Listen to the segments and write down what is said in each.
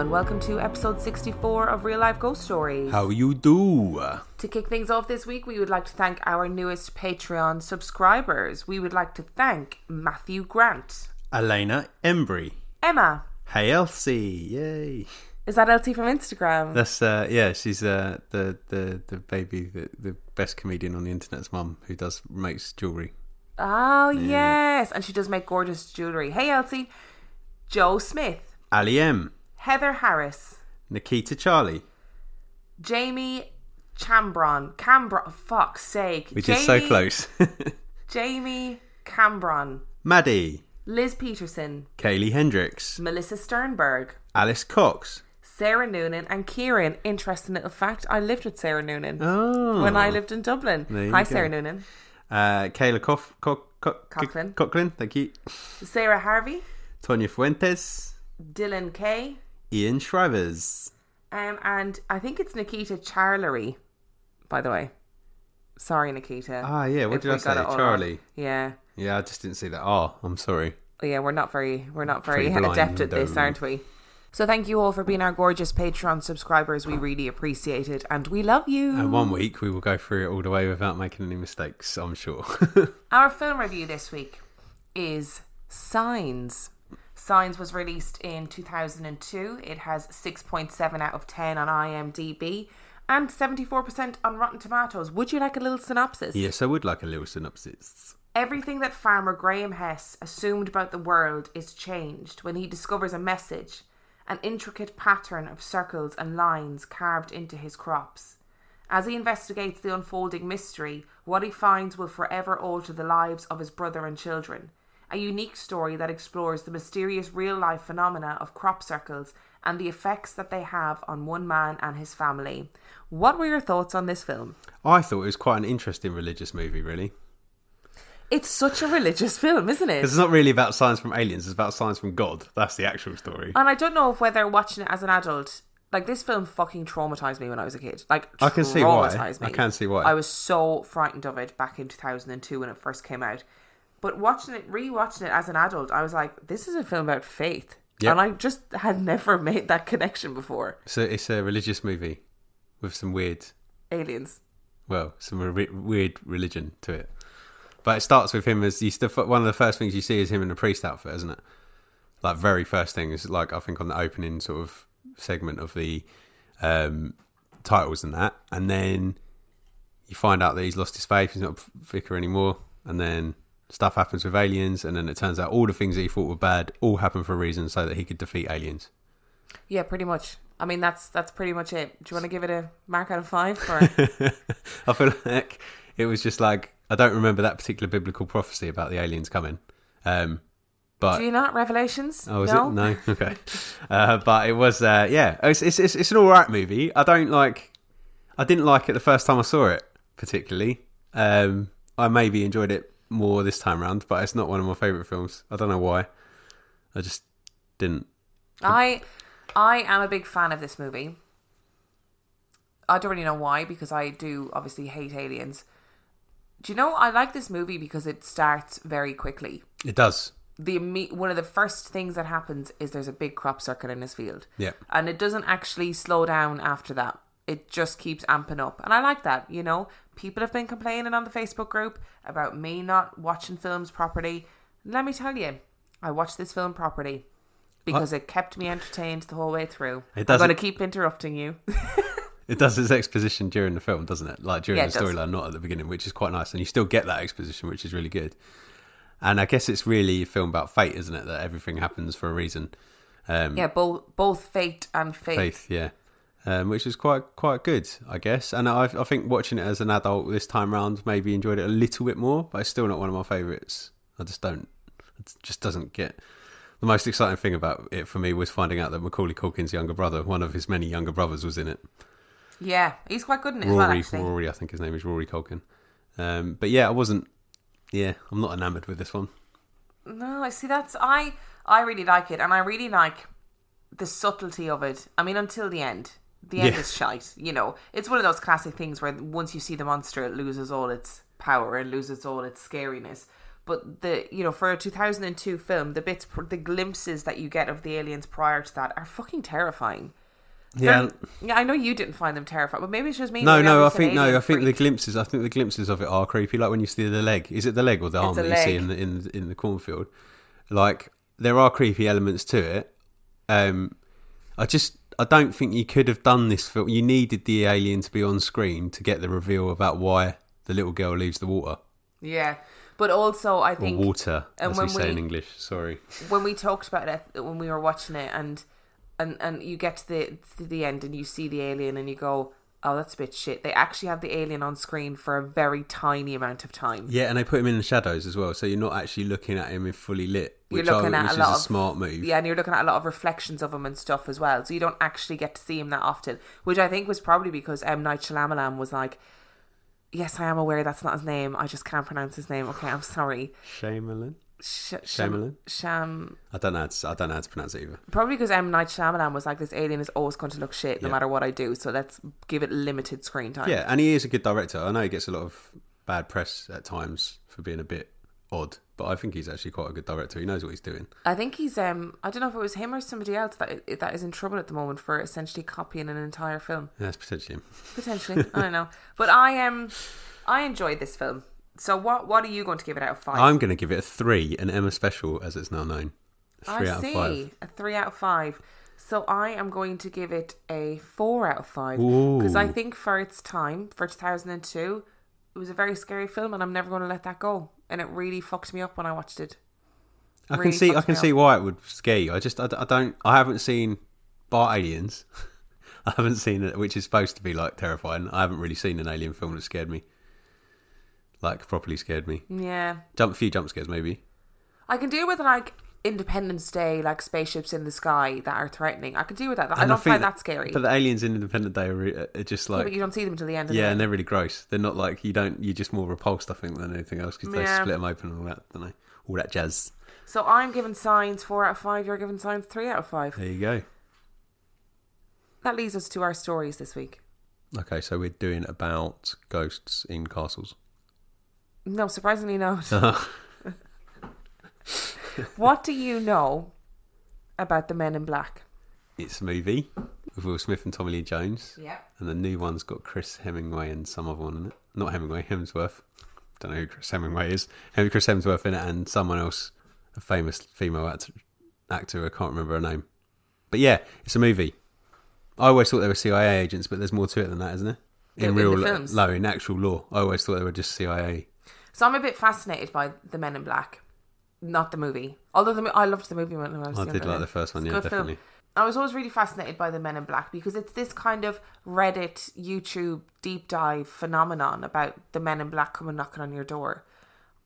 and welcome to episode 64 of Real Life Ghost Stories. How you do? To kick things off this week, we would like to thank our newest Patreon subscribers. We would like to thank Matthew Grant, Elena Embry. Emma. Hey Elsie, yay! Is that Elsie from Instagram? That's uh, yeah, she's uh, the the the baby, the, the best comedian on the internet's mum who does makes jewelry. oh, yes. And she does make gorgeous jewellery. Hey, Elsie. Joe Smith, Ali M, Heather Harris, Nikita Charlie, Jamie Chambron. Cambron. Fuck's sake. which is so close. Jamie Cambron. Maddie, Liz Peterson. Kaylee Hendricks, Melissa Sternberg. Alice Cox. Sarah Noonan and Kieran. Interesting little fact: I lived with Sarah Noonan Oh, when I lived in Dublin. Hi, go. Sarah Noonan. Uh, Kayla Cof- Co- Co- Coughlin. Coughlin, thank you. Sarah Harvey, Tonya Fuentes, Dylan Kay, Ian Shrivers. um, and I think it's Nikita Charlery. By the way, sorry, Nikita. Ah, yeah. What did I say? got it all Charlie. wrong. Yeah, Yeah, I just didn't see that. Oh, I'm sorry. yeah. We're not very, we're not very adept at this, aren't we? So thank you all for being our gorgeous Patreon subscribers. We really appreciate it, and we love you. And one week we will go through it all the way without making any mistakes. I'm sure. Our film review this week is Signs. Signs was released in 2002. It has 6.7 out of 10 on IMDb and 74% on Rotten Tomatoes. Would you like a little synopsis? yes, I would like a little synopsis. Everything that farmer Graham Hess assumed about the world is changed when he discovers a message, an intricate pattern of circles and lines carved into his crops. As he investigates the unfolding mystery, what he finds will forever alter the lives of his brother and children. A unique story that explores the mysterious real life phenomena of crop circles and the effects that they have on one man and his family. What were your thoughts on this film? I thought it was quite an interesting religious movie, really. It's such a religious film, isn't it? It's not really about science from aliens, it's about science from God. That's the actual story. And I don't know if whether watching it as an adult, like this film fucking traumatized me when I was a kid. Like I can see why. traumatized I me. can see why. I was so frightened of it back in 2002 when it first came out. But watching it, rewatching it as an adult, I was like, this is a film about faith. Yep. And I just had never made that connection before. So it's a religious movie with some weird, Aliens. well, some re- weird religion to it. But it starts with him as you still, one of the first things you see is him in a priest outfit, isn't it? Like very first thing is like I think on the opening sort of segment of the um, titles and that, and then you find out that he's lost his faith, he's not a vicar anymore, and then stuff happens with aliens, and then it turns out all the things that he thought were bad all happen for a reason, so that he could defeat aliens. Yeah, pretty much. I mean, that's that's pretty much it. Do you want to give it a mark out of five? Or I feel like it was just like I don't remember that particular biblical prophecy about the aliens coming. Um, but do you not Revelations? oh, is no? it no? Okay, uh, but it was uh, yeah. It's, it's it's it's an all right movie. I don't like. I didn't like it the first time I saw it particularly. Um, I maybe enjoyed it more this time round, but it's not one of my favorite films. I don't know why. I just didn't. I I am a big fan of this movie. I don't really know why because I do obviously hate aliens. Do you know I like this movie because it starts very quickly. It does. The one of the first things that happens is there's a big crop circle in this field. Yeah. And it doesn't actually slow down after that. It just keeps amping up. And I like that, you know. People have been complaining on the Facebook group about me not watching films properly. Let me tell you, I watched this film properly because it kept me entertained the whole way through. It I'm doesn't- going to keep interrupting you. It does its exposition during the film, doesn't it? Like during Yeah, the it does. storyline, not at the beginning, which is quite nice. And you still get that exposition, which is really good. And I guess it's really a film about fate, isn't it? That everything happens for a reason. Um, yeah, both both fate and faith. Faith, yeah. Um, which was quite quite good, I guess. And I, I think watching it as an adult this time round, maybe enjoyed it a little bit more, but it's still not one of my favourites. I just don't. It just doesn't get. The most exciting thing about it for me was finding out that Macaulay Culkin's younger brother, one of his many younger brothers, was in it. Yeah, he's quite good in it as well, Rory. Rory, I think his name is Rory Culkin. Um, but yeah, I wasn't. Yeah, I'm not enamoured with this one. No, I see. That's I. I really like it, and I really like the subtlety of it. I mean, until the end. The end Yeah. is shite. You know, it's one of those classic things where once you see the monster, it loses all its power and loses all its scariness. But the you know for a 2002 film, the bits, the glimpses that you get of the aliens prior to that are fucking terrifying. Yeah. They're- yeah, I know you didn't find them terrifying, but maybe it's just me. No, no, I think no, I think the glimpses. I think the glimpses of it are creepy. Like when you see the leg. Is it the leg or the arm that you see in the in in the cornfield? Like there are creepy elements to it. Um, I just I don't think you could have done this film. You needed the alien to be on screen to get the reveal about why the little girl leaves the water Yeah, but also I or think water, and as we say in English. Sorry. when we talked about it when we were watching it and and and you get to the to the end and you see the alien and you go oh that's a bit shit. They actually have the alien on screen for a very tiny amount of time. Yeah, and they put him in the shadows as well, so you're not actually looking at him in fully lit, You're which, I, looking at which a is lot a of- smart move. yeah and you're looking at a lot of reflections of him and stuff as well so you don't actually get to see him that often which I think was probably because M. Night Shyamalan was like yes I am aware that's not his name I just can't pronounce his name. Okay I'm sorry. Shyamalan. Sh- Sham, Shyamalan? Sham I don't know. How to, I don't know how to pronounce it either. Probably because M Night Shyamalan was like, this alien is always going to look shit no Yeah. matter what I do. So let's give it limited screen time. Yeah, and he is a good director. I know he gets a lot of bad press at times for being a bit odd, but I think he's actually quite a good director. He knows what he's doing. I think he's um I don't know if it was him or somebody else that that is in trouble at the moment for essentially copying an entire film. That's potentially him. Potentially, I don't know. But I um I enjoyed this film. So what what are you going to give it out of 5 I'm going to give it a three, an Emma special, as it's now known. Three I out see. of five. A 3 out of 5. So I am going to give it a 4 out of 5 because I think for its time, for 2002, it was a very scary film and I'm never going to let that go. And it really fucked me up when I watched it. I can really see. I can see up. why it would scare you. I just. I, I don't. I haven't seen Bar Aliens. I haven't seen it, which is supposed to be like terrifying. I haven't really seen an alien film that scared me. Like properly scared me. Yeah. Jump, a few jump scares maybe. I can deal with like Independence Day, like spaceships in the sky that are threatening. I can deal with that. I And don't think find that scary. But the aliens in Independence Day are, re- are just Yeah, like but you don't see them until the end. Yeah, the and they're really gross. They're not like you don't. You're just more repulsed, I think, than anything else because they split them open and all that, don't they? All that jazz. So I'm giving signs four out of five. You're giving signs three out of five. There you go. That leads us to our stories this week. Okay, so we're doing about ghosts in castles. No, surprisingly not. what do you know about the Men in Black? It's a movie with Will Smith and Tommy Lee Jones, Yeah. and the new one's got Chris Hemingway and some other one in it. Not Hemingway, Hemsworth. Don't know who Chris Hemingway is. Chris Hemsworth in it, and someone else, a famous female actor. Actor, I can't remember her name. But yeah, it's a movie. I always thought they were CIA agents, but there's more to it than that, isn't there? In- In real law, no, in actual law, I always thought they were just CIA. So I'm a bit fascinated by the Men in Black, not the movie. Although the I loved the movie when I was I younger. did like the first one, It's yeah, good film. definitely. I was always really fascinated by the Men in Black because it's this kind of Reddit, YouTube deep dive phenomenon about the Men in Black coming knocking on your door.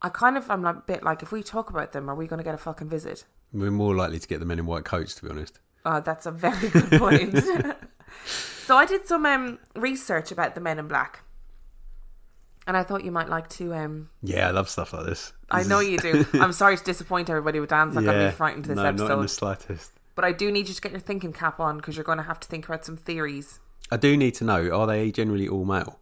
I kind of I'm a bit like, if we talk about them, are we going to get a fucking visit? We're more likely to get the men in white coats, to be honest. Uh, that's a very good point. so I did some um, research about the Men in Black, and I thought you might like to. Um, Yeah, I love stuff like this. I know you do. I'm sorry to disappoint everybody with Dan's not going to be frightened this no, episode, not in the slightest. but I do need you to get your thinking cap on because you're going to have to think about some theories. I do need to know: are they generally all male?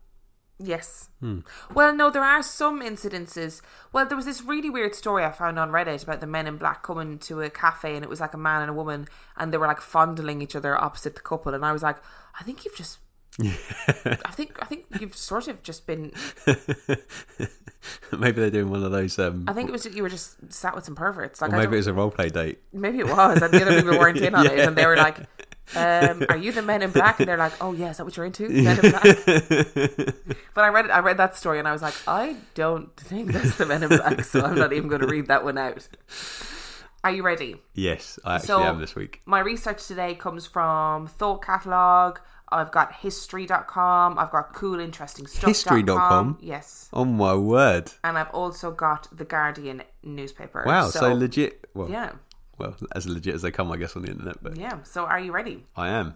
Yes. Hmm. Well, no, there are some incidences. Well, there was this really weird story I found on Reddit about the men in black coming to a cafe and it was like a man and a woman and they were like fondling each other opposite the couple and I was like, I think you've just I think I think you've sort of just been maybe they're doing one of those. Um, I think it was you were just sat with some perverts. Like or maybe it was a role play date. maybe it was, and the other people weren't in on it, and they were like, um, "Are you the Men in Black?" And they're like, "Oh yeah, is that what you're into, Men in Black?" but I read it I read that story, and I was like, I don't think that's the Men in Black, so I'm not even going to read that one out. Are you ready? Yes, I actually So- am this week. My research today comes from Thought Catalog. I've got history.com. I've got cool, interesting stuff. History.com? Yes. Oh my word! And I've also got the Guardian newspaper. Wow, so, legit. Well, Yeah. well, as legit as they come, I guess, on the internet. But Yeah. So are you ready? I am.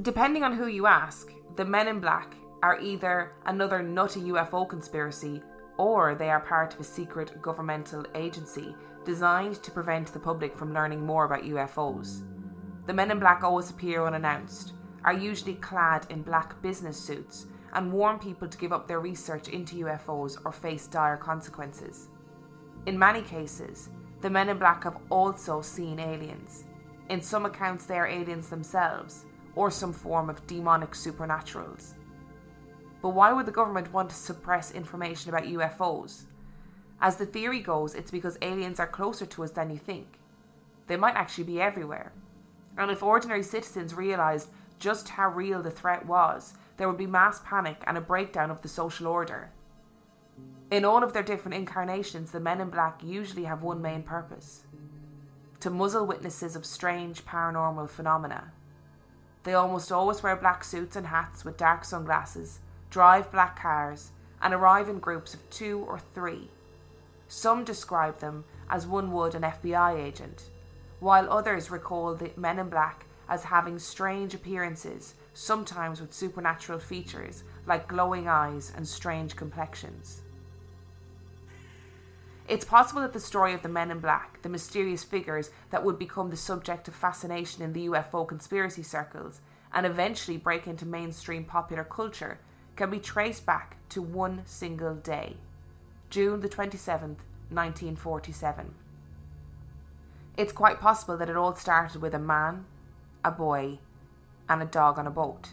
Depending on who you ask, the Men in Black are either another nutty UFO conspiracy or they are part of a secret governmental agency designed to prevent the public from learning more about UFOs. The Men in Black always appear unannounced, are usually clad in black business suits, and warn people to give up their research into UFOs or face dire consequences. In many cases, the men in black have also seen aliens. In some accounts, they are aliens themselves, or some form of demonic supernaturals. But why would the government want to suppress information about UFOs? As the theory goes, it's because aliens are closer to us than you think. They might actually be everywhere. And if ordinary citizens realised just how real the threat was, there would be mass panic and a breakdown of the social order. In all of their different incarnations, the men in black usually have one main purpose to muzzle witnesses of strange paranormal phenomena. They almost always wear black suits and hats with dark sunglasses, drive black cars, and arrive in groups of two or three. Some describe them as one would an FBI agent, while others recall the men in black as having strange appearances, sometimes with supernatural features like glowing eyes and strange complexions. It's possible that the story of the men in black, the mysterious figures that would become the subject of fascination in the UFO conspiracy circles and eventually break into mainstream popular culture, can be traced back to one single day June the 27th, 1947. It's quite possible that it all started with a man, a boy, and a dog on a boat.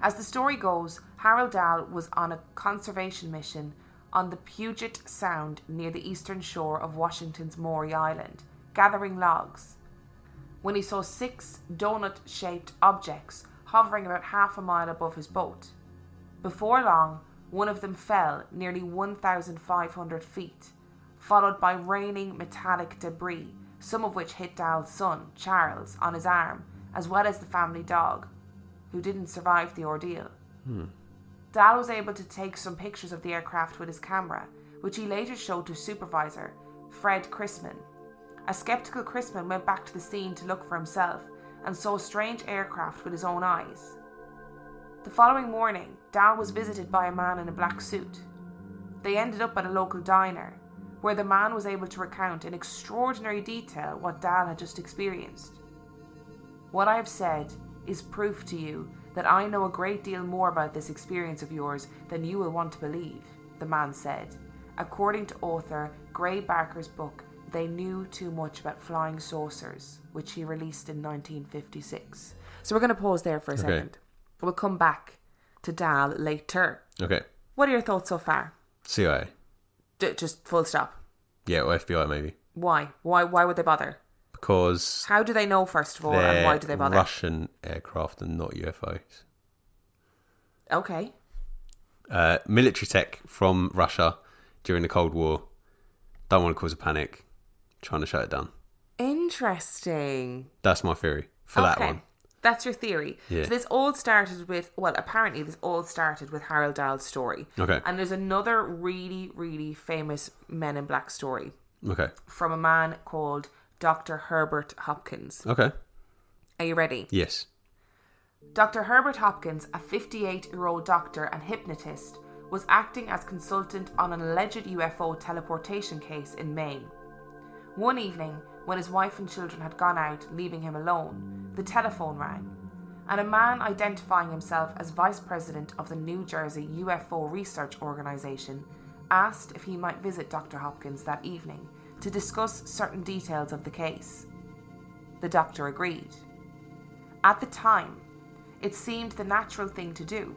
As the story goes, Harold Dahl was on a conservation mission on the Puget Sound near the eastern shore of Washington's Maury Island, gathering logs, when he saw six donut shaped objects hovering about half a mile above his boat. Before long, one of them fell nearly 1,500 feet, followed by raining metallic debris, some of which hit Dahl's son, Charles, on his arm, as well as the family dog, who didn't survive the ordeal. Hmm. Dahl was able to take some pictures of the aircraft with his camera, which he later showed to supervisor, Fred Chrisman. A skeptical Chrisman went back to the scene to look for himself and saw a strange aircraft with his own eyes. The following morning, Dahl was visited by a man in a black suit. They ended up at a local diner, where the man was able to recount in extraordinary detail what Dahl had just experienced. What I have said is proof to you that I know a great deal more about this experience of yours than you will want to believe, the man said, according to author Gray Barker's book, They Knew Too Much About Flying Saucers, which he released in 1956. So we're going to pause there for a Okay. second. We'll come back to Dahl later. Okay. What are your thoughts so far? CIA. D- just full stop. Yeah, or FBI maybe. Why? Why? Why would they bother? Because How do they know, first of all, and why do they bother? Russian aircraft and not UFOs. Okay. Uh, military tech from Russia during the Cold War. Don't want to cause a panic. Trying to shut it down. Interesting. That's my theory for that one. That's your theory. Yeah. So this all started with well, apparently this all started with Harold Dahl's story. Okay. And there's another really, really famous Men in Black story Okay. from a man called Dr. Herbert Hopkins. Okay. Are you ready? Yes. Dr. Herbert Hopkins, a 58 year old doctor and hypnotist, was acting as consultant on an alleged UFO teleportation case in Maine. One evening, when his wife and children had gone out, leaving him alone, the telephone rang, and a man identifying himself as vice president of the New Jersey UFO Research Organization asked if he might visit Dr. Hopkins that evening to discuss certain details of the case. The doctor agreed. At the time, it seemed the natural thing to do.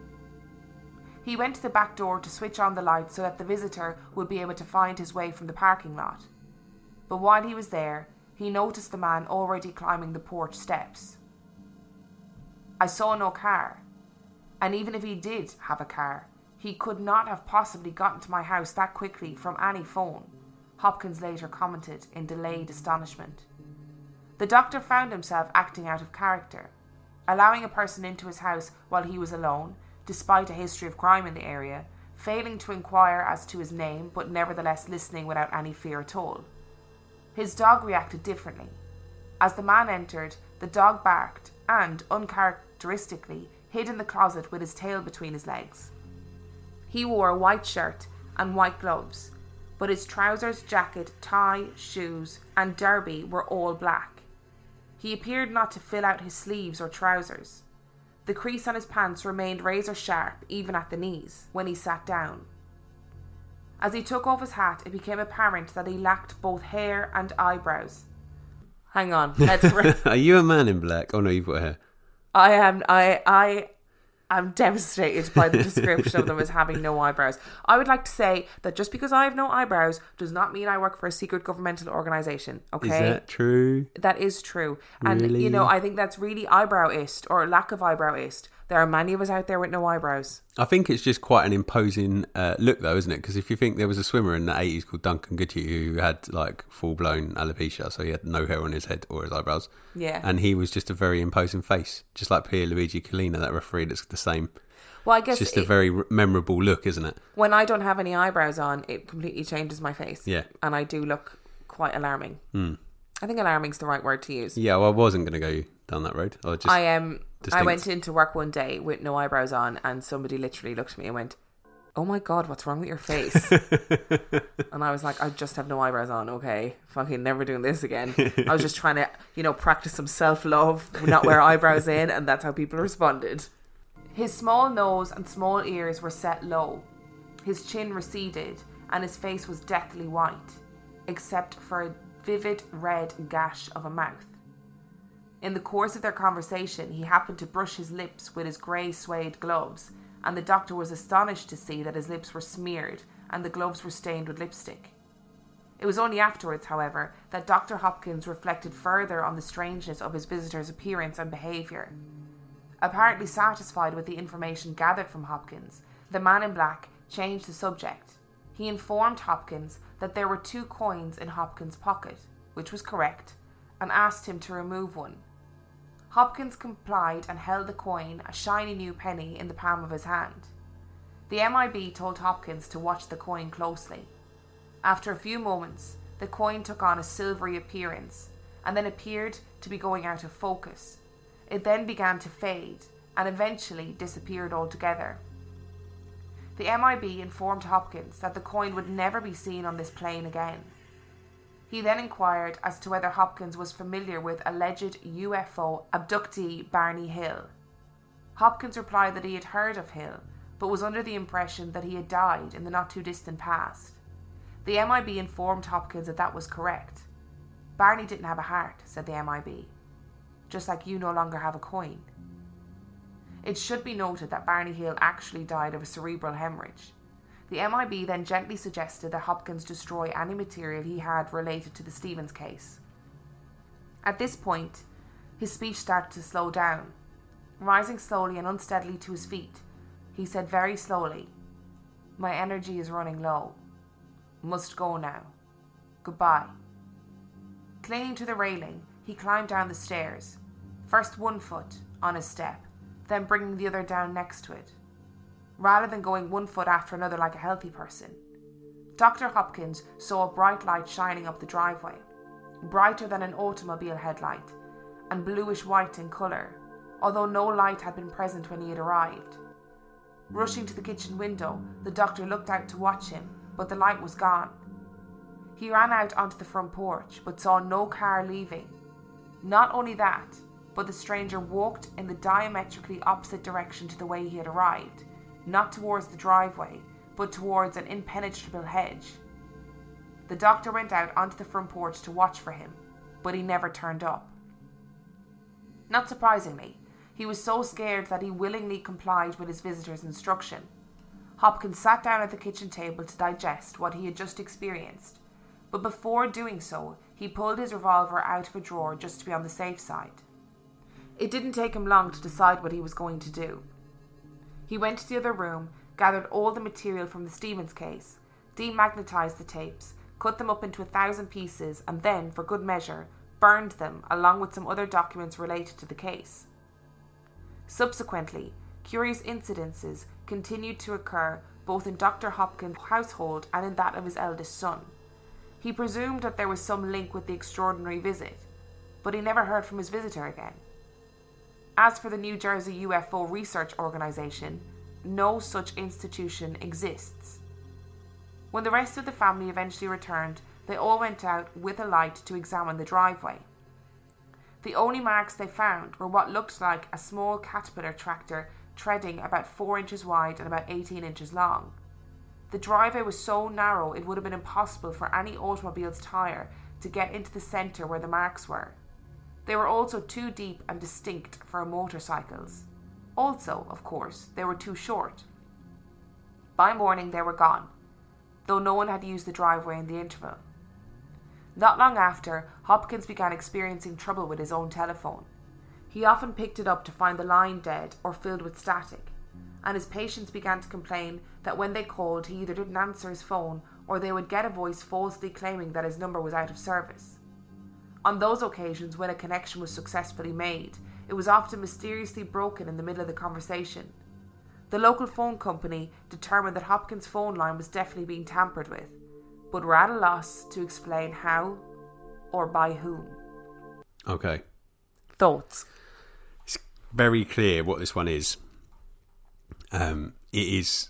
He went to the back door to switch on the light so that the visitor would be able to find his way from the parking lot. But while he was there, he noticed the man already climbing the porch steps. I saw no car, and even if he did have a car, he could not have possibly gotten to my house that quickly from any phone, Hopkins later commented in delayed astonishment. The doctor found himself acting out of character, allowing a person into his house while he was alone, despite a history of crime in the area, failing to inquire as to his name, but nevertheless listening without any fear at all. His dog reacted differently. As the man entered, the dog barked and, uncharacteristically, hid in the closet with his tail between his legs. He wore a white shirt and white gloves, but his trousers, jacket, tie, shoes, and derby were all black. He appeared not to fill out his sleeves or trousers. The crease on his pants remained razor sharp even at the knees when he sat down. As he took off his hat, it became apparent that he lacked both hair and eyebrows. Hang on, let's. Re- Are you a man in black? Oh no, you've got hair. I am. I. I. I'm devastated by the description of them as having no eyebrows. I would like to say that just because I have no eyebrows does not mean I work for a secret governmental organization. Okay, Is that true? that is true, and you know I think that's really eyebrowist or lack of eyebrowist. There are many of us out there with no eyebrows. I think it's just quite an imposing uh, look, though, isn't it? Because if you think there was a swimmer in the 80s called Duncan Goodhew who had like full blown alopecia, so he had no hair on his head or his eyebrows. Yeah. And he was just a very imposing face, just like Pierluigi Collina, that referee that's the same. Well, I guess It's just a very memorable look, isn't it? when I don't have any eyebrows on, it completely changes my face. Yeah. and I do look quite alarming. I think alarming's the right word to use. Yeah, well, I wasn't going to go down that road. I just. I um I went into work one day with no eyebrows on, and somebody literally looked at me and went, "Oh my god, what's wrong with your face?" and I was like, "I just have no eyebrows on. Okay, fucking never doing this again." I was just trying to, you know, practice some self love, not wear eyebrows in, and that's how people responded. His small nose and small ears were set low. His chin receded, and his face was deathly white, except for a vivid red gash of a mouth. In the course of their conversation, he happened to brush his lips with his grey suede gloves, and the doctor was astonished to see that his lips were smeared and the gloves were stained with lipstick. It was only afterwards, however, that Dr. Hopkins reflected further on the strangeness of his visitor's appearance and behaviour. Apparently satisfied with the information gathered from Hopkins, the man in black changed the subject. He informed Hopkins that there were two coins in Hopkins' pocket, which was correct, and asked him to remove one. Hopkins complied and held the coin, a shiny new penny, in the palm of his hand. The MIB told Hopkins to watch the coin closely. After a few moments, the coin took on a silvery appearance and then appeared to be going out of focus. It then began to fade and eventually disappeared altogether. The MIB informed Hopkins that the coin would never be seen on this plane again. He then inquired as to whether Hopkins was familiar with alleged UFO abductee Barney Hill. Hopkins replied that he had heard of Hill, but was under the impression that he had died in the not too distant past. The MIB informed Hopkins that that was correct. Barney didn't have a heart, said the MIB, just like you no longer have a coin. It should be noted that Barney Hill actually died of a cerebral hemorrhage. The MIB then gently suggested that Hopkins destroy any material he had related to the Stevens case. At this point, his speech started to slow down. Rising slowly and unsteadily to his feet, he said very slowly, My energy is running low. Must go now. Goodbye. Clinging to the railing, he climbed down the stairs, first one foot on a step, then bringing the other down next to it rather than going one foot after another like a healthy person. Dr. Hopkins saw a bright light shining up the driveway, brighter than an automobile headlight, and bluish white in colour, although no light had been present when he had arrived. Rushing to the kitchen window, the doctor looked out to watch him, but the light was gone. He ran out onto the front porch, but saw no car leaving. Not only that, but the stranger walked in the diametrically opposite direction to the way he had arrived, not towards the driveway, but towards an impenetrable hedge. The doctor went out onto the front porch to watch for him, but he never turned up. Not surprisingly, he was so scared that he willingly complied with his visitor's instruction. Hopkins sat down at the kitchen table to digest what he had just experienced, but before doing so, he pulled his revolver out of a drawer just to be on the safe side. It didn't take him long to decide what he was going to do. He went to the other room, gathered all the material from the Stevens case, demagnetized the tapes, cut them up into a thousand pieces, and then, for good measure, burned them along with some other documents related to the case. Subsequently, curious incidences continued to occur both in Dr. Hopkins' household and in that of his eldest son. He presumed that there was some link with the extraordinary visit, but he never heard from his visitor again. As for the New Jersey UFO Research Organization, no such institution exists. When the rest of the family eventually returned, they all went out with a light to examine the driveway. The only marks they found were what looked like a small caterpillar tractor treading about 4 inches wide and about 18 inches long. The driveway was so narrow it would have been impossible for any automobile's tyre to get into the centre where the marks were. They were also too deep and distinct for motorcycles. Also, of course, they were too short. By morning, they were gone, though no one had used the driveway in the interval. Not long after, Hopkins began experiencing trouble with his own telephone. He often picked it up to find the line dead or filled with static, and his patients began to complain that when they called, he either didn't answer his phone or they would get a voice falsely claiming that his number was out of service. On those occasions when a connection was successfully made, it was often mysteriously broken in the middle of the conversation. The local phone company determined that Hopkins' phone line was definitely being tampered with, but were at a loss to explain how or by whom. Okay. Thoughts? It's very clear what this one is. Um, it is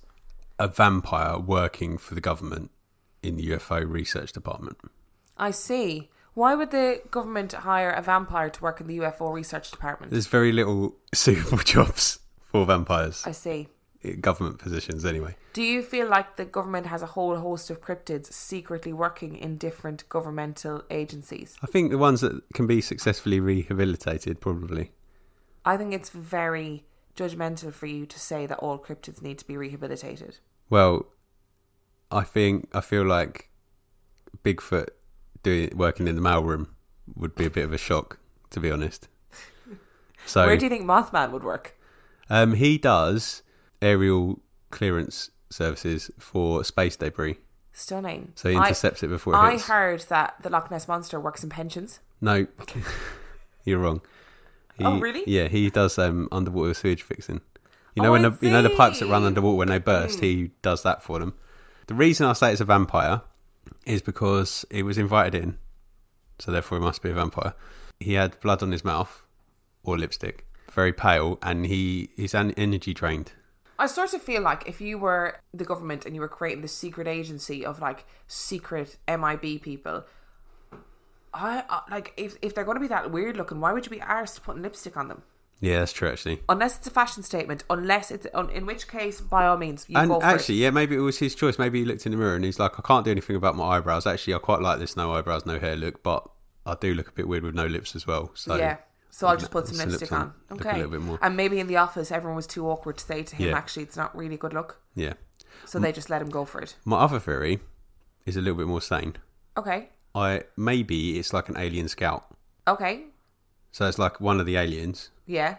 a vampire working for the government in the UFO research department. I see. Why would the government hire a vampire to work in the UFO research department? There's very little suitable jobs for vampires, I see. Uh, government positions anyway. Do you feel like the government has a whole host of cryptids secretly working in different governmental agencies? I think the ones that can be successfully rehabilitated, probably. I think it's very judgmental for you to say that all cryptids need to be rehabilitated. Well, I think I feel like Bigfoot doing working in the mailroom would be a bit of a shock, to be honest. So Where do you think Mothman would work? um, he does aerial clearance services for space debris, Stunning. so he I- intercepts it before it I hits. heard that the Loch Ness monster works in pensions. No, you're wrong. He, Oh, really? Yeah, he does um, underwater sewage fixing. You Oh, know when I the you know the pipes that run underwater when they burst, he does that for them. The reason I say it's a vampire is because he was invited in, so therefore he must be a vampire. He had blood on his mouth or lipstick, very pale, and he he's an energy drained. I sort of feel like if you were the government and you were creating this secret agency of like secret MIB people, I, I like if if they're going to be that weird looking, why would you be arsed putting lipstick on them? Yeah, that's true actually. Unless it's a fashion statement, unless it's un, in which case, by all means, you and go for actually, it. yeah, maybe it was his choice. Maybe he looked in the mirror and he's like, I can't do anything about my eyebrows. Actually, I quite like this no eyebrows, no hair look, but I do look a bit weird with no lips as well. So yeah. So I'll just put some some lipstick lips on, on. look a little bit more. And maybe in the office, everyone was too awkward to say to him, Yeah. actually, it's not really a good look. yeah. So they just let him go for it. My other theory is a little bit more sane. Okay. I maybe it's like an alien scout. Okay. So it's like one of the aliens. Yeah.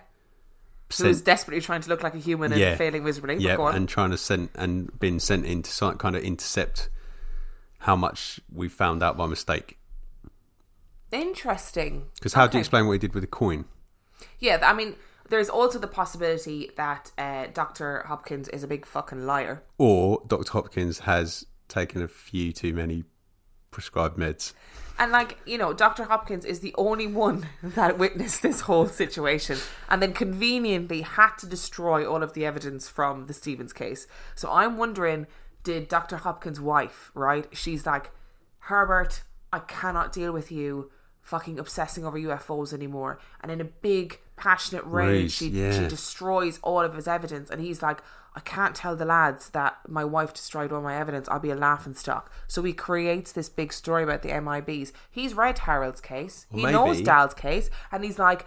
sent- Who's desperately trying to look like a human and Yeah. failing miserably. But yeah, on. and trying to send and been sent in to kind of intercept how much we found out by mistake. Interesting. Because how do Okay. you explain what he did with the coin? Yeah, th- I mean, there's also the possibility that uh, Dr. Hopkins is a big fucking liar. Or Dr. Hopkins has taken a few too many prescribed meds. And, like, you know, Dr. Hopkins is the only one that witnessed this whole situation and then conveniently had to destroy all of the evidence from the Stevens case. So I'm wondering did Dr. Hopkins' wife, right? She's like, Herbert, I cannot deal with you fucking obsessing over UFOs anymore. And in a big, passionate rage, Rage, she, yeah. she destroys all of his evidence. And he's like, I can't tell the lads that my wife destroyed all my evidence. I'll be a laughing stock. So he creates this big story about the MIBs. He's read Harold's case. He Well, knows maybe. Dahl's case. And he's like,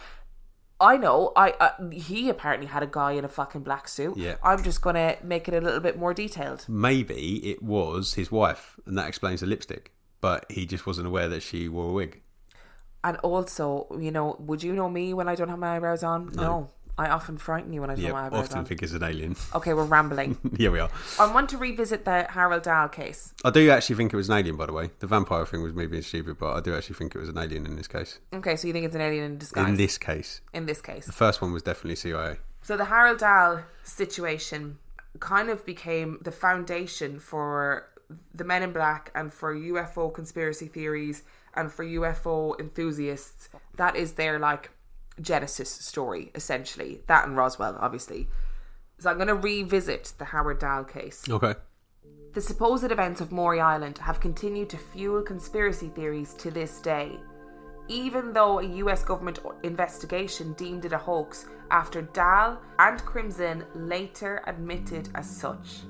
I know. I uh, he apparently had a guy in a fucking black suit. Yeah. I'm just gonna make it a little bit more detailed. Maybe it was his wife, and that explains the lipstick. But he just wasn't aware that she wore a wig. And also, you know, would you know me when I don't have my eyebrows on? No. I often frighten you when I don't have my eyebrows often on. think it's an alien. Okay, we're rambling. Here we are. I want to revisit the Harold Dahl case. I do actually think it was an alien, by the way. The vampire thing was me being stupid, but I do actually think it was an alien in this case. Okay, so you think it's an alien in disguise? In this case, in this case. the first one was definitely CIA. So the Harold Dahl situation kind of became the foundation for the Men in Black and for UFO conspiracy theories and for UFO enthusiasts. That is their like genesis story, essentially. That and Roswell, obviously. So I'm going to revisit the Howard Dahl case. Okay. The supposed events of Maury Island have continued to fuel conspiracy theories to this day. even though a US government investigation deemed it a hoax after Dahl and Crimson later admitted as such.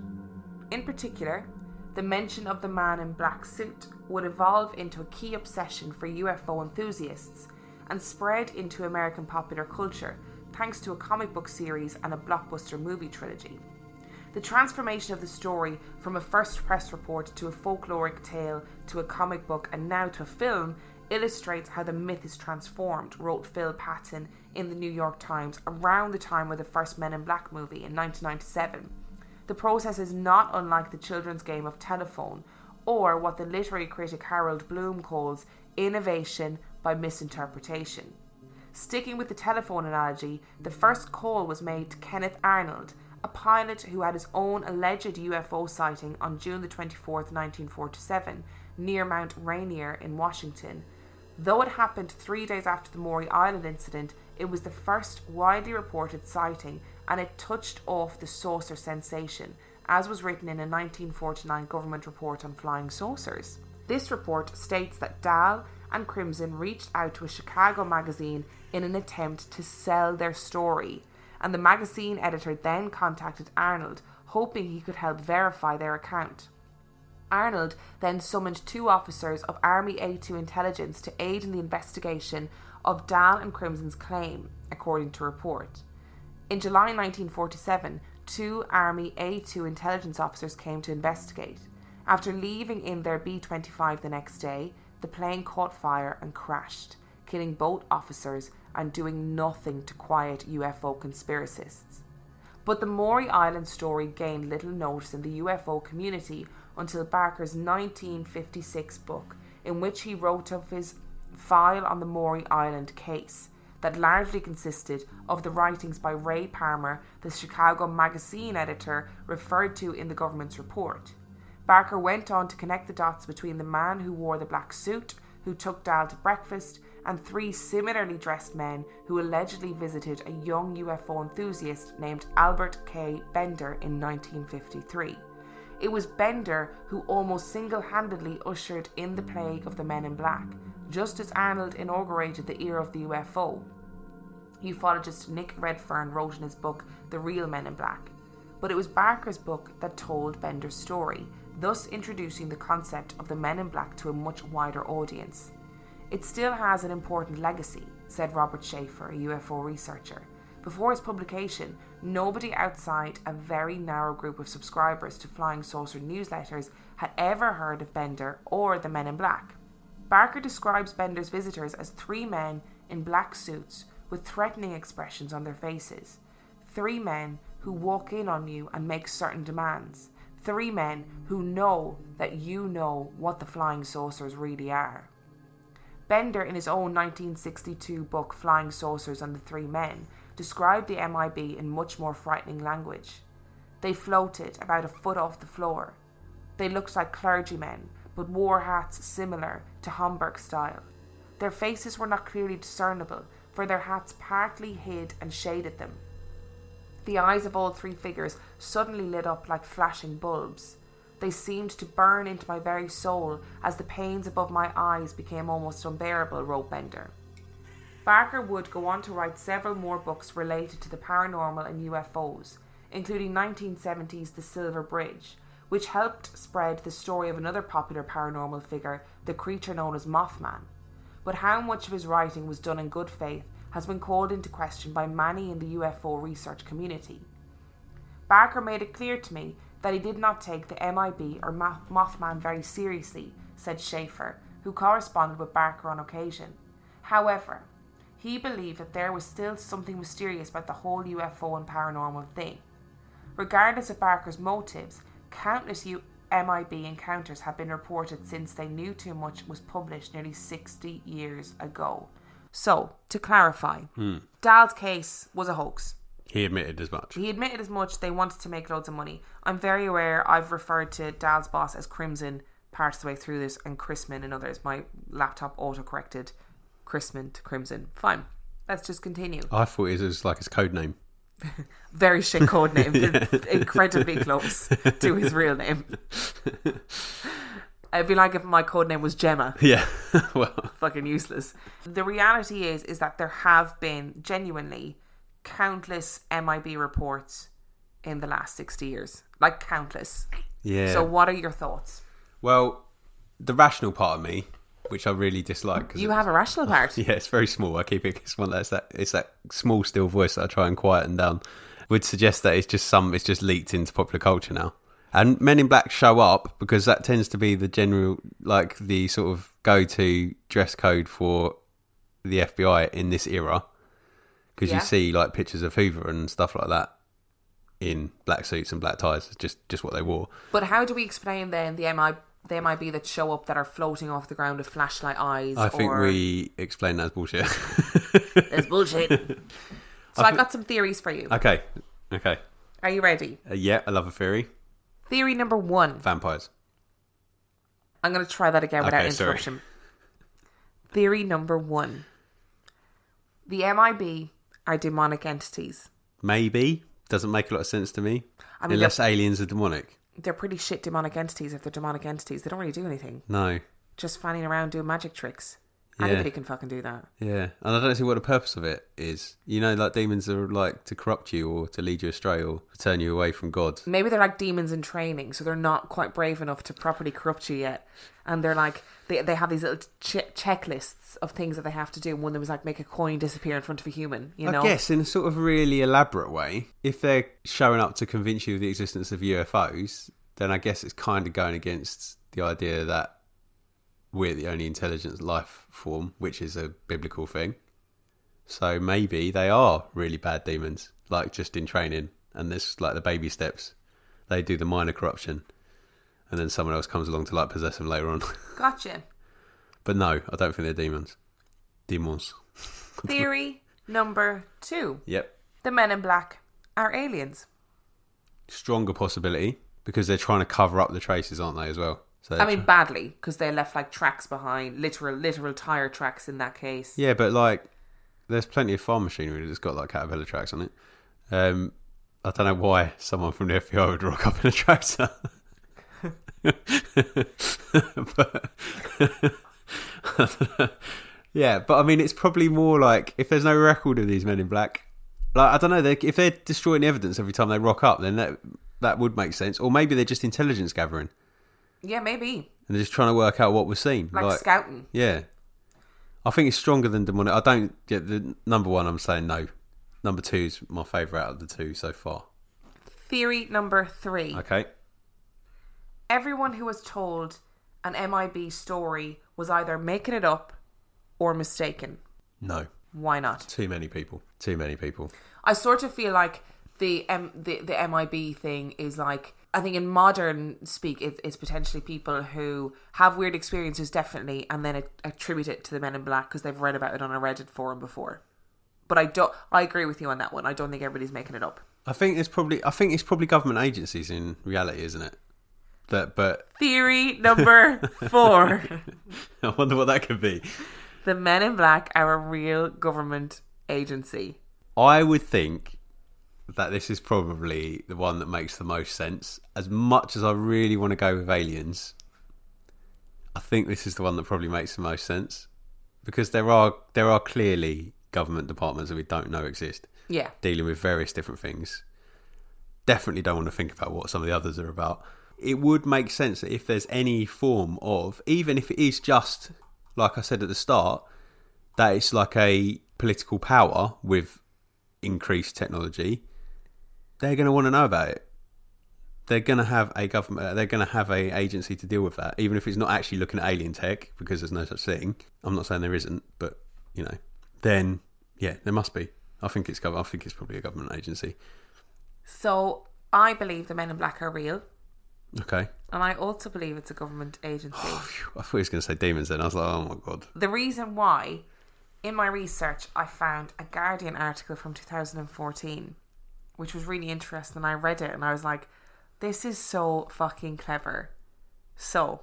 In particular, the mention of the man in black suit would evolve into a key obsession for UFO enthusiasts and spread into American popular culture thanks to a comic book series and a blockbuster movie trilogy. The transformation of the story from a first press report to a folkloric tale to a comic book and now to a film illustrates how the myth is transformed, wrote Phil Patton in the New York Times around the time of the first Men in Black movie in 1997. The process is not unlike the children's game of telephone, or what the literary critic Harold Bloom calls innovation by misinterpretation. Sticking with the telephone analogy, the first call was made to Kenneth Arnold, a pilot who had his own alleged UFO sighting on June the 24th, 1947, near Mount Rainier in Washington. Though it happened three days after the Maury Island incident, it was the first widely reported sighting and it touched off the saucer sensation, as was written in a 1949 government report on flying saucers. This report states that Dahl and Crimson reached out to a Chicago magazine in an attempt to sell their story, and the magazine editor then contacted Arnold, hoping he could help verify their account. Arnold then summoned two officers of Army A2 intelligence to aid in the investigation of Dahl and Crimson's claim, according to report. In July 1947, two Army A2 intelligence officers came to investigate. After leaving in their B 25 the next day, the plane caught fire and crashed, killing both officers and doing nothing to quiet UFO conspiracists. But the Maury Island story gained little notice in the UFO community until Barker's 1956 book, in which he wrote of his file on the Maury Island case that largely consisted of the writings by Ray Palmer, the Chicago Magazine editor referred to in the government's report. Barker went on to connect the dots between the man who wore the black suit, who took Dahl to breakfast, and three similarly dressed men who allegedly visited a young UFO enthusiast named Albert K. Bender in 1953. It was Bender who almost single handedly ushered in the plague of the men in black, just as Arnold inaugurated the era of the UFO. Ufologist Nick Redfern wrote in his book The Real Men in Black. But it was Barker's book that told Bender's story, thus introducing the concept of the men in black to a much wider audience. It still has an important legacy, said Robert Sheaffer, a UFO researcher. Before its publication, nobody outside a very narrow group of subscribers to Flying Saucer newsletters had ever heard of Bender or the Men in Black. Barker describes Bender's visitors as three men in black suits with threatening expressions on their faces. Three men who walk in on you and make certain demands. Three men who know that you know what the flying saucers really are. Bender, in his own 1962 book Flying Saucers and the Three Men, described the MIB in much more frightening language. They floated about a foot off the floor. They looked like clergymen, but wore hats similar to Homburg style. Their faces were not clearly discernible, for their hats partly hid and shaded them. The eyes of all three figures suddenly lit up like flashing bulbs. They seemed to burn into my very soul as the pains above my eyes became almost unbearable, wrote Bender. Barker would go on to write several more books related to the paranormal and UFOs, including 1970's The Silver Bridge, which helped spread the story of another popular paranormal figure, the creature known as Mothman. But how much of his writing was done in good faith has been called into question by many in the UFO research community. Barker made it clear to me that he did not take the MIB or Mothman very seriously, said Sheaffer, who corresponded with Barker on occasion. However, he believed that there was still something mysterious about the whole UFO and paranormal thing. Regardless of Barker's motives, countless U- MIB encounters have been reported since They Knew Too Much was published nearly 60 years ago. So, to clarify, Hmm. Dahl's case was a hoax. He admitted as much. He admitted as much. They wanted to make loads of money. I'm very aware. I've referred to Dahl's boss as Crimson parts of the way through this, and Chrisman and others. My laptop auto corrected Chrisman to Crimson. Fine. Let's just continue. I thought it was like his code name. Very shit code name, incredibly close to his real name. It'd be like if my code name was Gemma. Yeah. well, Fucking useless. The reality is, is that there have been genuinely countless MIB reports in the last 60 years. Like countless. yeah. So what are your thoughts? well, the rational part of me, which I really dislike. You have a rational part. Yeah, it's very small. I keep it. It's one that's that. It's that small, still voice that I try and quieten down. Would suggest that it's just some. It's just leaked into popular culture now. And Men in Black show up because that tends to be the general, like the sort of go-to dress code for the FBI in this era. Because Yeah. you see like pictures of Hoover and stuff like that in black suits and black ties. It's just just what they wore. But how do we explain then the MI the be that show up that are floating off the ground with flashlight eyes? I think or... we explain that as bullshit. It's bullshit. so I, have got some theories for you. okay, okay. Are you ready? Uh, yeah, I love a theory. Theory number one. Vampires. I'm going to try that again without Okay, sorry. interruption. Theory number one. The MIB are demonic entities. Maybe doesn't make a lot of sense to me. I mean, Unless aliens are demonic. They're pretty shit demonic entities if they're demonic entities. They don't really do anything. No. Just fanning around doing magic tricks. Yeah. Anybody can fucking do that. Yeah, and I don't see what the purpose of it is. You know, like demons are like to corrupt you or to lead you astray or to turn you away from God. Maybe they're like demons in training, so they're not quite brave enough to properly corrupt you yet. And they're like, they, they have these little ch- checklists of things that they have to do. And one of them was like make a coin disappear in front of a human, you know? I guess in a sort of really elaborate way, if they're showing up to convince you of the existence of UFOs, then I guess it's kind of going against the idea that we're the only intelligent life form, which is a biblical thing. So maybe they are really bad demons, like just in training, and this, like the baby steps. They do the minor corruption, and then someone else comes along to like possess them later on. Gotcha. but no, I don't think they're demons. Demons. Theory number two Yep. the men in black are aliens. Stronger possibility because they're trying to cover up the traces, aren't they, as well? So I mean, badly, because they left like tracks behind, literal, literal tire tracks in that case. Yeah, but like, there's plenty of farm machinery that's got like caterpillar tracks on it. Um, I don't know why someone from the FBI would rock up in a tractor. but, yeah, but I mean, it's probably more like if there's no record of these men in black, like I don't know, they, if they're destroying evidence every time they rock up, then that that would make sense. Or maybe they're just intelligence gathering Yeah, maybe. and they're just trying to work out what was seen. Like, scouting. Yeah. I think it's stronger than demonic. I don't get the number one. I'm saying no. Number two is my favourite out of the two so far. Theory number three. Okay. Everyone who was told an MIB story was either making it up or mistaken. No. Why not? Too many people. Too many people. I sort of feel like the M the, the MIB thing is like I think in modern speak it, it's potentially people who have weird experiences definitely and then attribute it to the Men in Black because they've read about it on a Reddit forum before. But I don't. I agree with you on that one. I don't think everybody's making it up. I think it's probably. I think it's probably government agencies in reality, isn't it? That, but Theory number four: I wonder what that could be. the Men in Black are a real government agency. I would think that this is probably the one that makes the most sense. As much as I really want to go with aliens, I think this is the one that probably makes the most sense because there are there are clearly government departments that we don't know exist Yeah, dealing with various different things. Definitely don't want to think about what some of the others are about. It would make sense that if there's any form of, even if it is just like I said at the start, that it's like a political power with increased technology, they're going to want to know about it. They're going to have a government. Uh, they're going to have a agency to deal with that, even if it's not actually looking at alien tech, because there's no such thing. I'm not saying there isn't, but you know, then yeah, there must be. I think it's gov- I think it's probably a government agency. so I believe the Men in Black are real, Okay. and I also believe it's a government agency. Phew, I thought he was going to say demons. Then I was like, oh my god. the reason why in my research I found a Guardian article from 2014 which was really interesting I read it and I was like this is so fucking clever so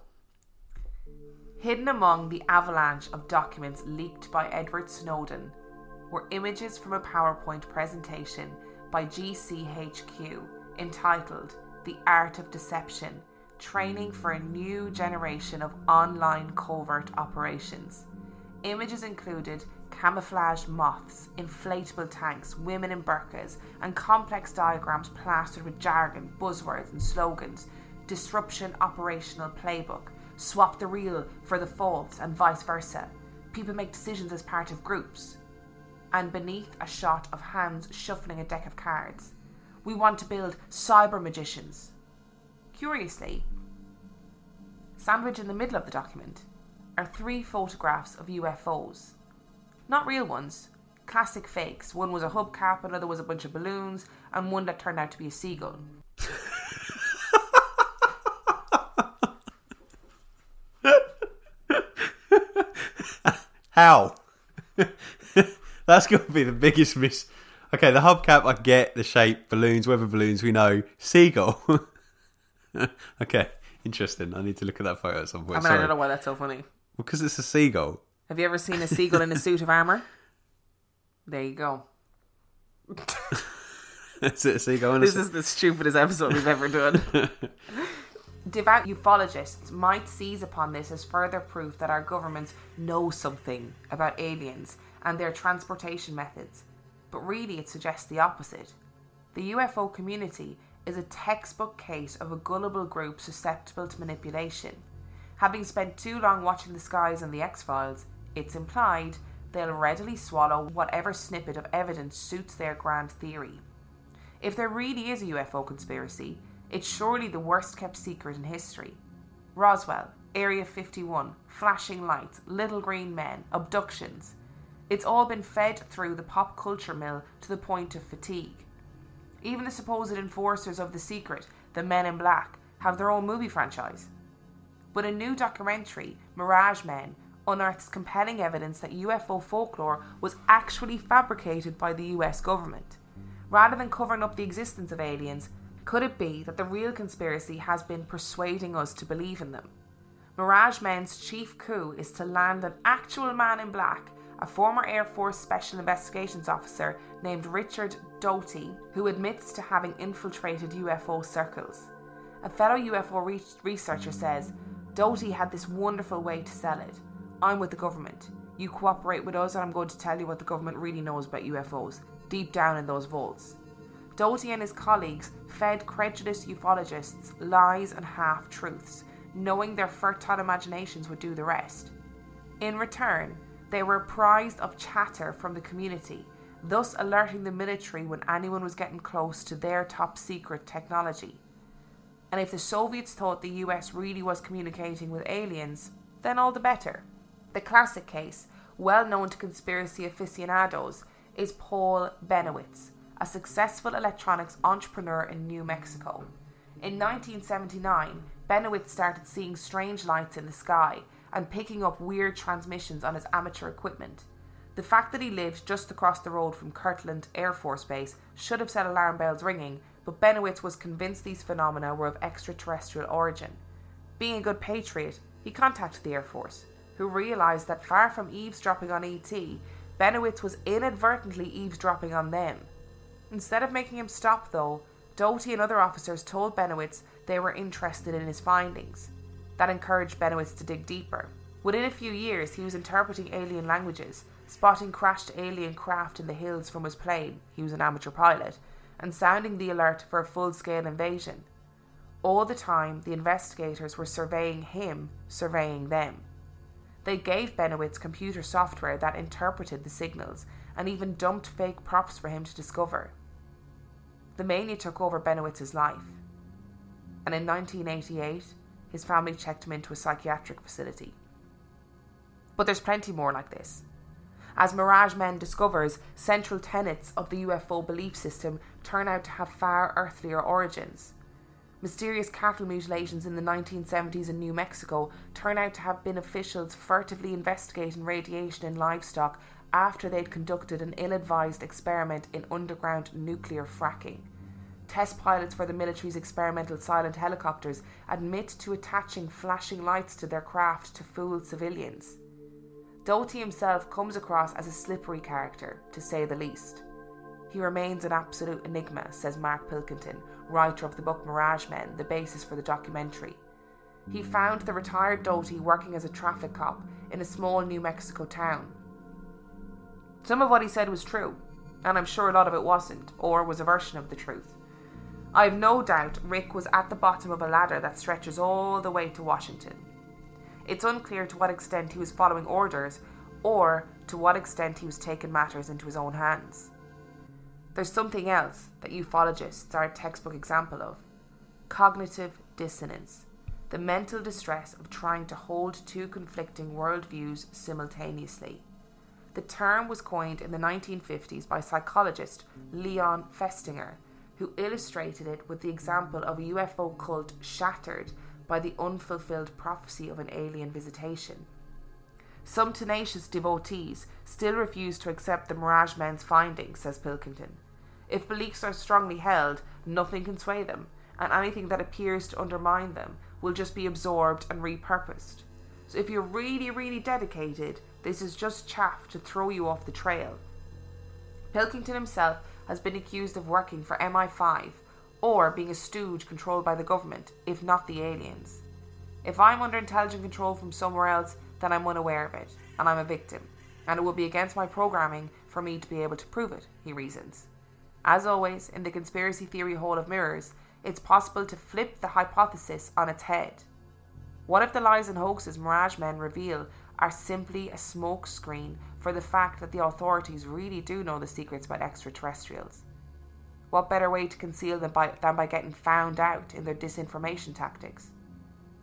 hidden among the avalanche of documents leaked by Edward Snowden were images from a PowerPoint presentation by GCHQ entitled The Art of Deception training for a new generation of online covert operations. Images included camouflaged moths, inflatable tanks, women in burqas, and complex diagrams plastered with jargon, buzzwords, and slogans. Disruption operational playbook. Swap the real for the false, and vice versa. People make decisions as part of groups. And beneath a shot of hands shuffling a deck of cards, we want to build cyber magicians. Curiously, sandwiched in the middle of the document are three photographs of UFOs not real ones, classic fakes. One was a hubcap, another was a bunch of balloons, and one that turned out to be a seagull. How? That's going to be the biggest miss. Okay, the hubcap, I get the shape, balloons, weather balloons, we know. Seagull. okay, interesting. I need to look at that photo at some point. I mean, I don't know why that's so funny. Well, because it's a seagull. Have you ever seen a seagull in a suit of armor? There you go. Is it a seagull? in a This is the stupidest episode we've ever done. Devout ufologists might seize upon this as further proof that our governments know something about aliens and their transportation methods, but really it suggests the opposite. The UFO community is a textbook case of a gullible group susceptible to manipulation. Having spent too long watching the skies and the X Files, it's implied they'll readily swallow whatever snippet of evidence suits their grand theory. If there really is a UFO conspiracy, it's surely the worst kept secret in history. Roswell, Area 51, flashing lights, little green men, abductions. It's all been fed through the pop culture mill to the point of fatigue. Even the supposed enforcers of the secret, the Men in Black, have their own movie franchise. But a new documentary, Mirage Men, unearths compelling evidence that UFO folklore was actually fabricated by the US government. Rather than covering up the existence of aliens, could it be that the real conspiracy has been persuading us to believe in them? Mirage Men's chief coup is to land an actual man in black, a former Air Force Special Investigations Officer named Richard Doty, who admits to having infiltrated UFO circles. A fellow UFO re- researcher says Doty had this wonderful way to sell it. I'm with the government. You cooperate with us, and I'm going to tell you what the government really knows about UFOs, deep down in those vaults. Doty and his colleagues fed credulous ufologists lies and half truths, knowing their fertile imaginations would do the rest. In return, they were apprised of chatter from the community, thus alerting the military when anyone was getting close to their top secret technology. And if the Soviets thought the US really was communicating with aliens, then all the better. The classic case, well known to conspiracy aficionados, is Paul Bennewitz, a successful electronics entrepreneur in New Mexico. In 1979, Bennewitz started seeing strange lights in the sky and picking up weird transmissions on his amateur equipment. The fact that he lived just across the road from Kirtland Air Force Base should have set alarm bells ringing, but Bennewitz was convinced these phenomena were of extraterrestrial origin. Being a good patriot, he contacted the Air Force, who realised that far from eavesdropping on ET, Bennewitz was inadvertently eavesdropping on them. Instead of making him stop, though, Doty and other officers told Bennewitz they were interested in his findings. That encouraged Bennewitz to dig deeper. Within a few years, he was interpreting alien languages, spotting crashed alien craft in the hills from his plane, he was an amateur pilot, and sounding the alert for a full scale invasion. All the time, the investigators were surveying him, surveying them. They gave Bennewitz computer software that interpreted the signals and even dumped fake props for him to discover. The mania took over Bennewitz's life, and in 1988, his family checked him into a psychiatric facility. But there's plenty more like this. As Mirage Men discovers, central tenets of the UFO belief system turn out to have far earthlier origins. Mysterious cattle mutilations in the 1970s in New Mexico turn out to have been officials furtively investigating radiation in livestock after they'd conducted an ill advised experiment in underground nuclear fracking. Test pilots for the military's experimental silent helicopters admit to attaching flashing lights to their craft to fool civilians. Doty himself comes across as a slippery character, to say the least. He remains an absolute enigma, says Mark Pilkington, writer of the book Mirage Men, the basis for the documentary. he hmm. found the retired Doty working as a traffic cop in a small New Mexico town. Some of what he said was true, and I'm sure a lot of it wasn't, or was a version of the truth. I have no doubt Rick was at the bottom of a ladder that stretches all the way to Washington. It's unclear to what extent he was following orders or to what extent he was taking matters into his own hands. There's something else that ufologists are a textbook example of cognitive dissonance, the mental distress of trying to hold two conflicting worldviews simultaneously. The term was coined in the 1950s by psychologist Leon Festinger, who illustrated it with the example of a UFO cult shattered by the unfulfilled prophecy of an alien visitation. Some tenacious devotees still refuse to accept the Mirage Men's findings, says Pilkington. If beliefs are strongly held, nothing can sway them, and anything that appears to undermine them will just be absorbed and repurposed. So if you're really, really dedicated, this is just chaff to throw you off the trail. Pilkington himself has been accused of working for MI5 or being a stooge controlled by the government, if not the aliens. If I'm under intelligent control from somewhere else, then I'm unaware of it, and I'm a victim, and it would be against my programming for me to be able to prove it, he reasons. As always, in the conspiracy theory hall of mirrors, it's possible to flip the hypothesis on its head. What if the lies and hoaxes Mirage Men reveal are simply a smokescreen for the fact that the authorities really do know the secrets about extraterrestrials? What better way to conceal them by, than by getting found out in their disinformation tactics?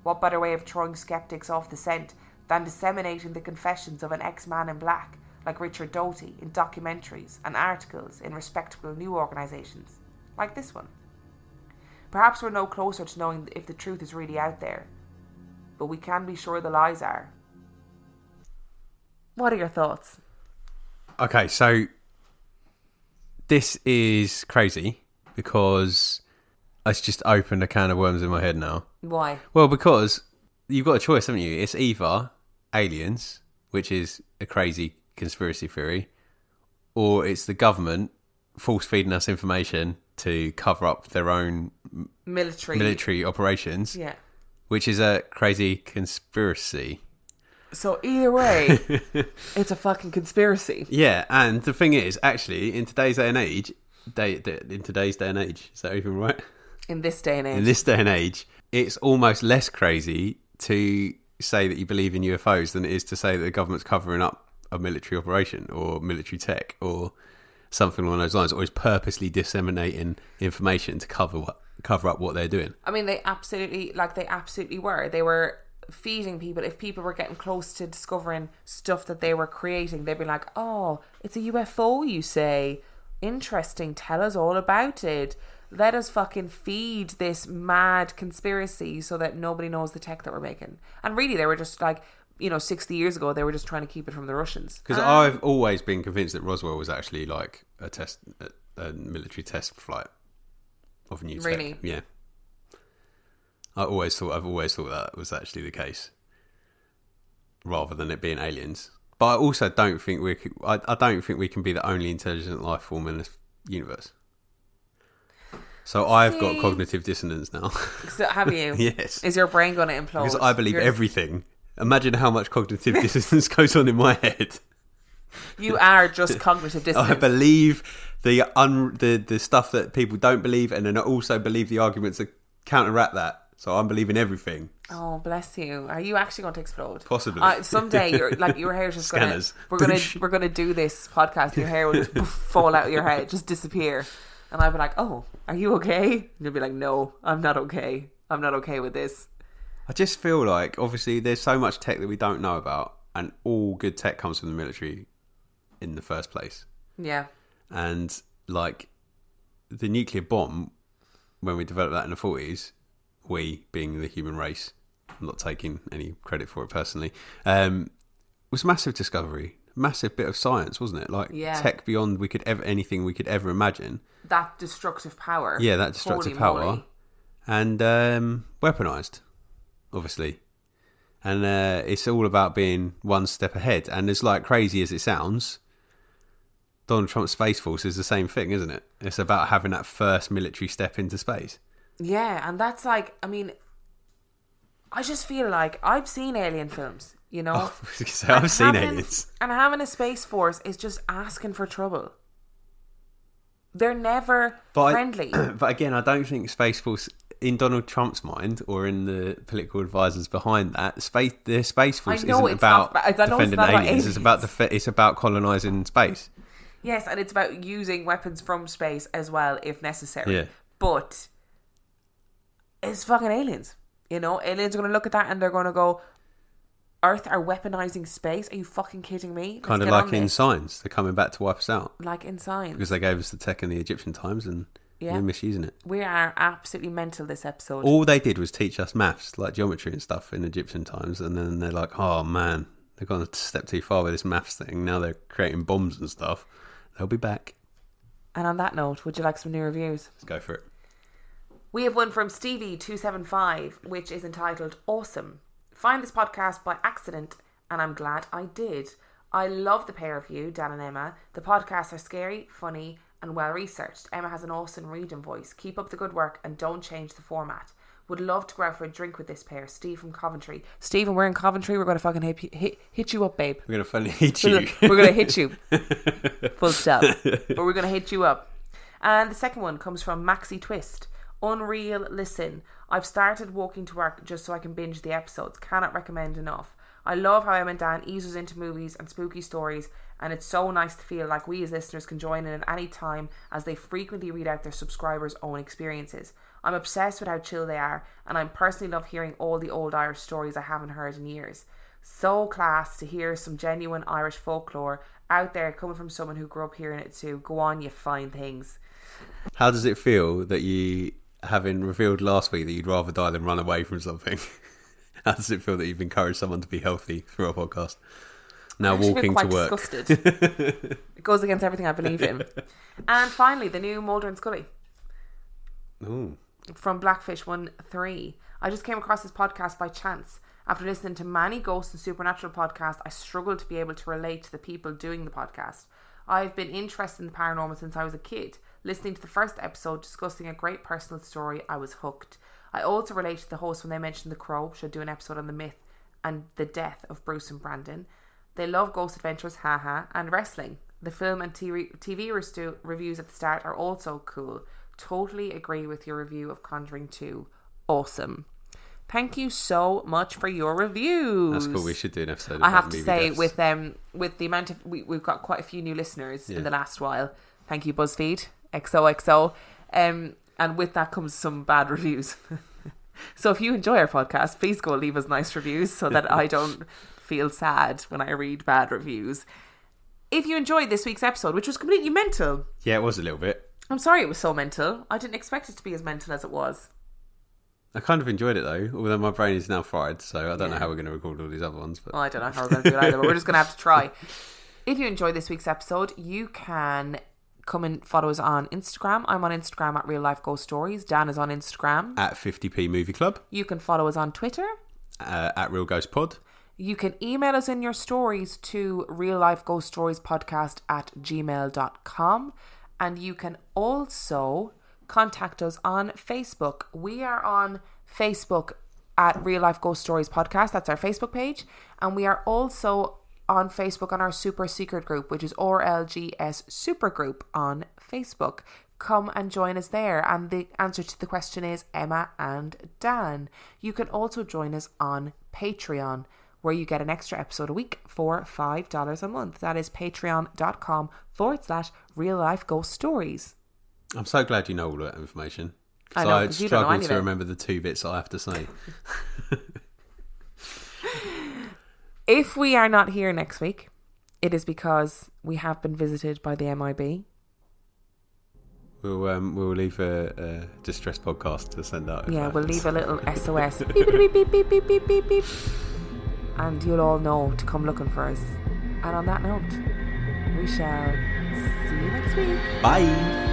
What better way of throwing skeptics off the scent than disseminating the confessions of an ex man in black like Richard Doty in documentaries and articles in respectable new organisations, like this one? Perhaps we're no closer to knowing if the truth is really out there, but we can be sure the lies are. What are your thoughts? Okay, so this is crazy because it's just opened a can of worms in my head now. Why? Well, because you've got a choice, haven't you? It's either aliens, which is a crazy conspiracy theory, or it's the government force feeding us information to cover up their own Military. military operations, Yeah. which is a crazy conspiracy. So either way, it's a fucking conspiracy. Yeah, and the thing is, actually, in today's day and age, day, in today's day and age, is that even right? In this day and age. In this day and age, it's almost less crazy to say that you believe in UFOs than it is to say that the government's covering up a military operation or military tech or something along those lines, or is purposely disseminating information to cover what cover up what they're doing. I mean, they absolutely, like, they absolutely were. They were feeding people. If people were getting close to discovering stuff that they were creating, they'd be like, oh, it's a UFO, you say. Interesting. Tell us all about it. Let us fucking feed this mad conspiracy so that nobody knows the tech that we're making. And really, they were just like, you know, 60 years ago, they were just trying to keep it from the Russians. Because ah. I've always been convinced that Roswell was actually like a test, a, a military test flight of new tech. Really? Yeah. I always thought I've always thought that was actually the case, rather than it being aliens. But I also don't think we. Could, I, I don't think we can be the only intelligent life form in this universe. So I've got cognitive dissonance now. So have you? yes, Is your brain going to implode? because I believe You're- everything. Imagine how much cognitive dissonance goes on in my head. You are just cognitive dissonance. I believe the un the the stuff that people don't believe, and then I also believe the arguments that counteract that. So I'm believing everything. Oh, bless you. Are you actually going to explode? Possibly. Uh, someday, you're, like your hair's just gonna. Scanners. We're gonna we're gonna do this podcast. Your hair will just fall out of your head, just disappear. And I'll be like, "Oh, are you okay?" And you'll be like, "No, I'm not okay. I'm not okay with this." I just feel like obviously there's so much tech that we don't know about, and all good tech comes from the military in the first place. Yeah, And like the nuclear bomb, when we developed that in the 40s, we being the human race, I'm not taking any credit for it personally, um, was a massive discovery, massive bit of science, wasn't it? Like Yeah. tech beyond we could ever anything we could ever imagine. that destructive power. Yeah, that destructive Holy power, moly. and um, weaponized, obviously. And uh, it's all about being one step ahead. And as like crazy as it sounds, Donald Trump's Space Force is the same thing, isn't it? It's about having that first military step into space. Yeah, and that's like, I mean, I just feel like I've seen alien films, you know. Oh, I've And seen having- aliens. And having a space force is just asking for trouble. They're never But I- friendly. but again, I don't think Space Force, in Donald Trump's mind or in the political advisors behind that, space the Space Force isn't about not- I it's defending about aliens. It's about the it's about colonizing space. yes, and it's about using weapons from space as well if necessary. Yeah. But it's fucking aliens. You know, aliens are going to look at that and they're going to go, Earth are weaponizing space? Are you fucking kidding me? Let's Kind of like in this." science, they're coming back to wipe us out Like in science. because they gave us the tech in the Egyptian times and Yeah. we're misusing it. we are absolutely mental this episode. All they did was teach us maths, like geometry and stuff, in Egyptian times, and then they're like, "Oh man, they've gone a step too far with this maths thing. Now they're creating bombs and stuff. They'll be back. And on that note, would you like some new reviews? Let's go for it." We have one from Stevie275, which is entitled Awesome. Find this podcast by accident, and I'm glad I did. I love the pair of you, Dan and Emma. The podcasts are scary, funny, and well researched. Emma has an awesome reading voice. Keep up the good work and don't change the format. Would love to go out for a drink with this pair. Steve from Coventry. Stephen, we're in Coventry. We're going to fucking hit, hit, hit you up, babe. We're gonna finally hit you. we're gonna hit you. Full stop. but we're gonna hit you up. And the second one comes from Maxi Twist. Unreal Listen. I've started walking to work just so I can binge the episodes. Cannot recommend enough. I love how Em and Dan ease us into movies and spooky stories, and it's so nice to feel like we as listeners can join in at any time as they frequently read out their subscribers' own experiences. I'm obsessed with how chill they are, and I personally love hearing all the old Irish stories I haven't heard in years. So class to hear some genuine Irish folklore out there coming from someone who grew up hearing it too. Go on, you fine things. How does it feel that you, having revealed last week that you'd rather die than run away from something? How does it feel that you've encouraged someone to be healthy through our podcast? Now I actually feel walking to work. disgusted. it goes against everything I believe in. And finally, the new Mulder and Scully. Ooh. from Blackfish One Three. I just came across this podcast by chance. After listening to many ghosts and supernatural podcasts, I struggled to be able to relate to the people doing the podcast. I've been interested in the paranormal since I was a kid. Listening to the first episode discussing a great personal story, I was hooked. I also relate to the host when they mentioned The Crow should do an episode on the myth and the death of Bruce and Brandon. They love Ghost Adventures, haha, and wrestling. The film and TV, reviews at the start are also cool. Totally agree with your review of Conjuring 2. Awesome. Thank you so much for your reviews. That's cool. We should do an episode. I have to say, deaths. with um, with the amount of we, we've got quite a few new listeners Yeah. in the last while. Thank you, BuzzFeed, XOXO, um, and with that comes some bad reviews. so if you enjoy our podcast, please go leave us nice reviews so that I don't feel sad when I read bad reviews. If you enjoyed this week's episode, which was completely mental, yeah, it was a little bit. I'm sorry it was so mental. I didn't expect it to be as mental as it was. I kind of enjoyed it though, although my brain is now fried, so I don't know how we're going to record all these other ones. But Well, I don't know how we're going to do it either, but we're just going to have to try. If you enjoyed this week's episode, you can come and follow us on Instagram. I'm on Instagram at Real Life Ghost Stories. Dan is on Instagram. at 50p Movie Club, You can follow us on Twitter. uh, at Real Ghost Pod, You can email us in your stories to real life ghost stories podcast at gmail.com. And you can also contact us on Facebook. We are on Facebook at Real Life Ghost Stories Podcast. That's our Facebook page. And we are also on Facebook on our super secret group, which is RLGS Supergroup on Facebook. Come and join us there. And the answer to the question is Emma and Dan. You can also join us on Patreon, where you get an extra episode a week for $5 a month. That is patreon.com forward slash real life ghost stories. I'm so glad you know all that information. I know, I 'cause you don't know struggle to remember the two bits I have to say. If we are not here next week, it is because we have been visited by the MIB. We'll um, we'll leave a, a distress podcast to send out. Yeah, we'll leave a little SOS. beep, beep, beep, beep, beep, beep, beep, beep. And you'll all know to come looking for us. And on that note, we shall see you next week. Bye.